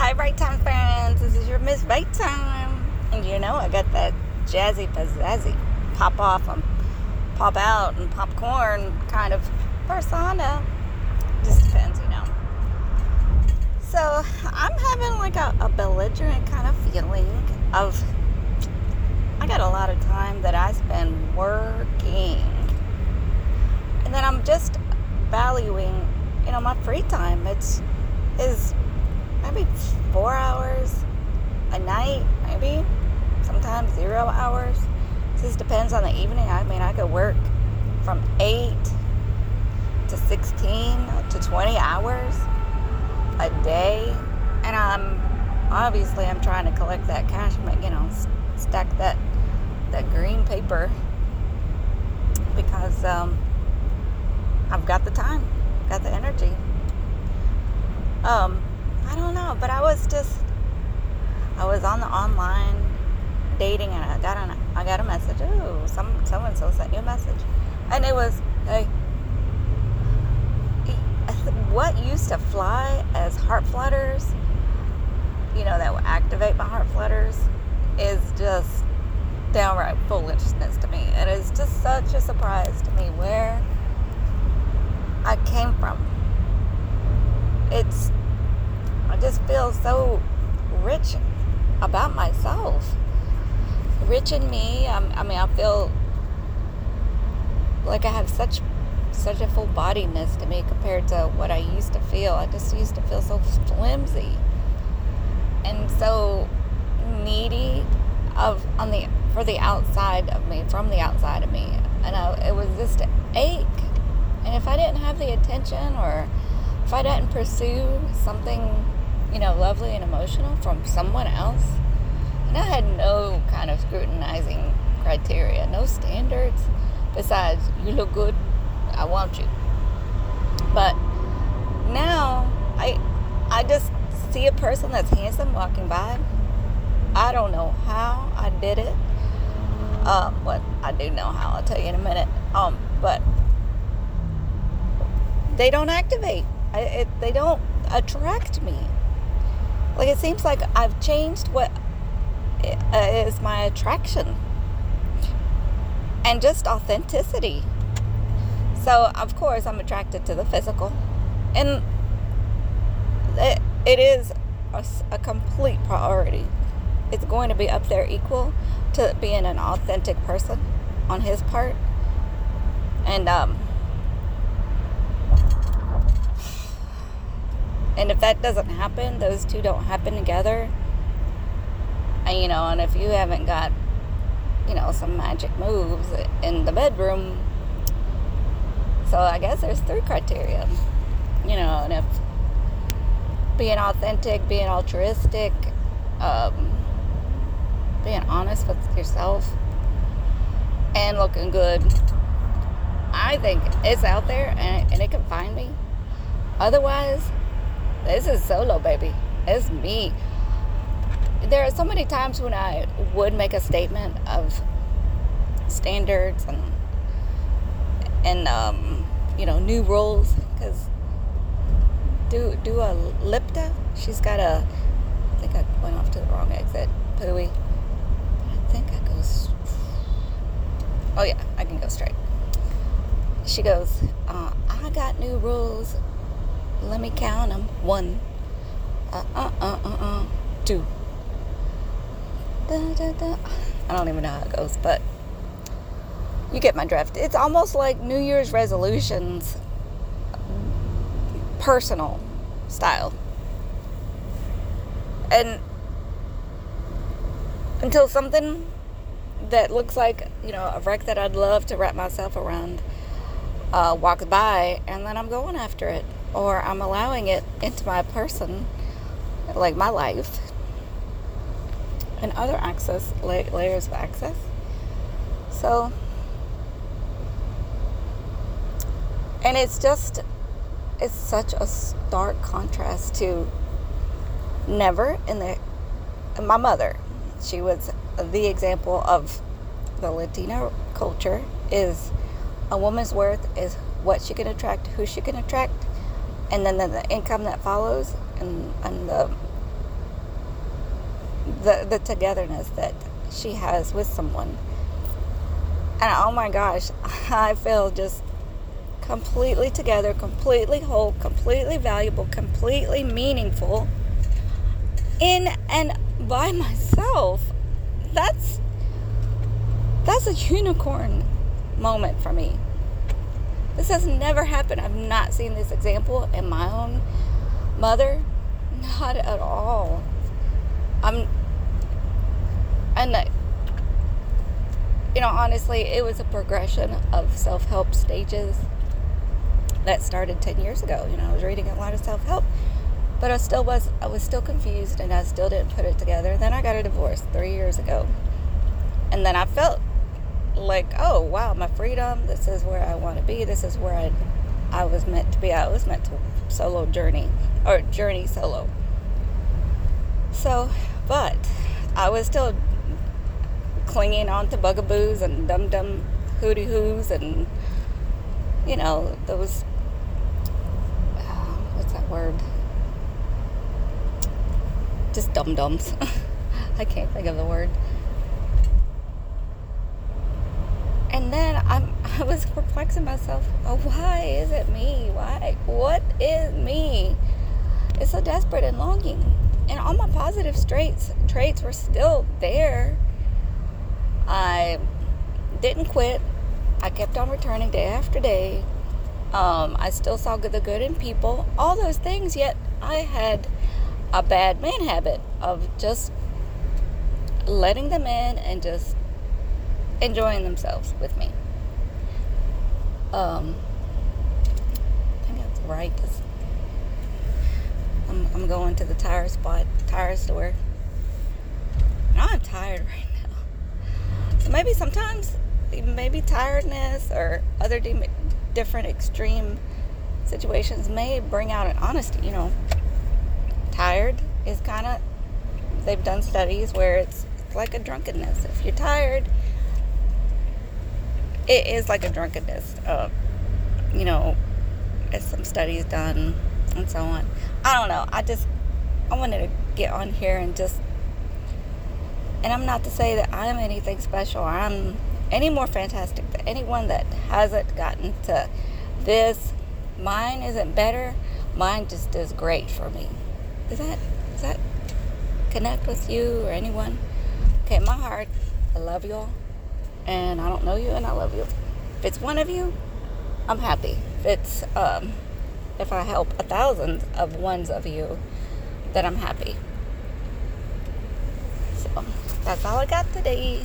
Hi, Right Time friends. This is your Miss Right Time. And you know, I got that jazzy pizzazzy pop off and pop out and popcorn kind of persona. Just depends, you know. So I'm having like a, a belligerent kind of feeling of I got a lot of time that I spend working. And then I'm just valuing, you know, my free time. It's is four hours a night, maybe sometimes zero hours. This depends on the evening. I mean, I could work from eight to 16 to 20 hours a day, and I'm obviously I'm trying to collect that cash, but you know, stack that that green paper because um, I've got the time, got the energy. Um, I don't know, but I was just I was on the online dating and I got an I got a message. Oh, some so and so sent you a message, and it was hey. What used to fly as heart flutters, you know, that will activate my heart flutters, is just downright foolishness to me. It is just such a surprise to me where I came from. It's I just feel so rich about myself. Rich in me. I'm, I mean, I feel like I have such such a full bodiness to me compared to what I used to feel. I just used to feel so flimsy and so needy of on the for the outside of me, from the outside of me, and I, it was just ache. And if I didn't have the attention, or if I didn't pursue something you know, lovely and emotional from someone else. And I had no kind of scrutinizing criteria, no standards besides, you look good, I want you. But now I I just see a person that's handsome walking by. I don't know how I did it. Um, what I do know how, I'll tell you in a minute. Um, but they don't activate. I, it, they don't attract me. Like it seems like I've changed what uh, my attraction and just authenticity. So, of course, I'm attracted to the physical. And it, it is a, a complete priority. It's going to be up there equal to being an authentic person on his part. And um, And if that doesn't happen, those two don't happen together. And, you know, and if you haven't got, you know, some magic moves in the bedroom, so I guess there's three criteria. You know, and if being authentic, being altruistic, um, being honest with yourself, and looking good, I think it's out there and, and it can find me. Otherwise, this is solo, baby. It's me. There are so many times when I would make a statement of standards and and um, you know new rules because do do a Lipta. She's got a. I think I went off to the wrong exit. Pooey. I think I go. Oh yeah, I can go straight. She goes. Uh, I got new rules let me count them. One. Uh uh uh uh uh. Two. Da, da, da. I don't even know how it goes, but you get my drift. It's almost like New Year's resolutions, personal style. And until something that looks like, you know, a wreck that I'd love to wrap myself around uh, walks by, and then I'm going after it or I'm allowing it into my person, like my life, and other access layers of access. So, and it's just, it's such a stark contrast to never in the, my mother, she was the example of the Latina culture is a woman's worth is what she can attract, who she can attract, and then the, the income that follows and, and the the the togetherness that she has with someone. And oh my gosh, I feel just completely together, completely whole, completely valuable, completely meaningful in and by myself. That's that's a unicorn moment for me. This has never happened. I've not seen this example in my own mother. Not at all. I'm, and, uh, you know, honestly, it was a progression of self help stages that started 10 years ago. You know, I was reading a lot of self help, but I still was, I was still confused and I still didn't put it together. Then I got a divorce three years ago. And then I felt like, oh wow, my freedom. This is where I want to be. This is where I, I was meant to be. I was meant to solo journey or journey solo. So, but I was still clinging on to bugaboos and dum dum hooty hoos and you know those. Uh, what's that word? Just dum dums. I can't think of the word. and then I'm I perplexing myself. Oh, why is it me? Why? What is me? It's so desperate and longing, and all my positive traits traits were still there. I didn't quit. I kept on returning day after day. Um, I still saw the good in people, all those things. Yet I had a bad man habit of just letting them in and just enjoying themselves with me. Um, I think that's right. I'm, I'm going to the tire spot, tire store. And I'm tired right now. So maybe sometimes, maybe tiredness or other de- different extreme situations may bring out an honesty. You know, tired is kind of, they've done studies where it's, it's like a drunkenness. If you're tired, it is like a drunkenness. Uh, you know, as some studies done and so on. I don't know. I just I wanted to get on here and just and I'm not to say that I'm anything special. I'm any more fantastic than anyone that hasn't gotten to this. Mine isn't better. Mine just is great for me. Is that does that connect with you or anyone? Okay, my heart. I love y'all and I don't know you and I love you. If it's one of you, I'm happy. If it's um, if I help a thousand of ones of you, then I'm happy. So that's all I got today.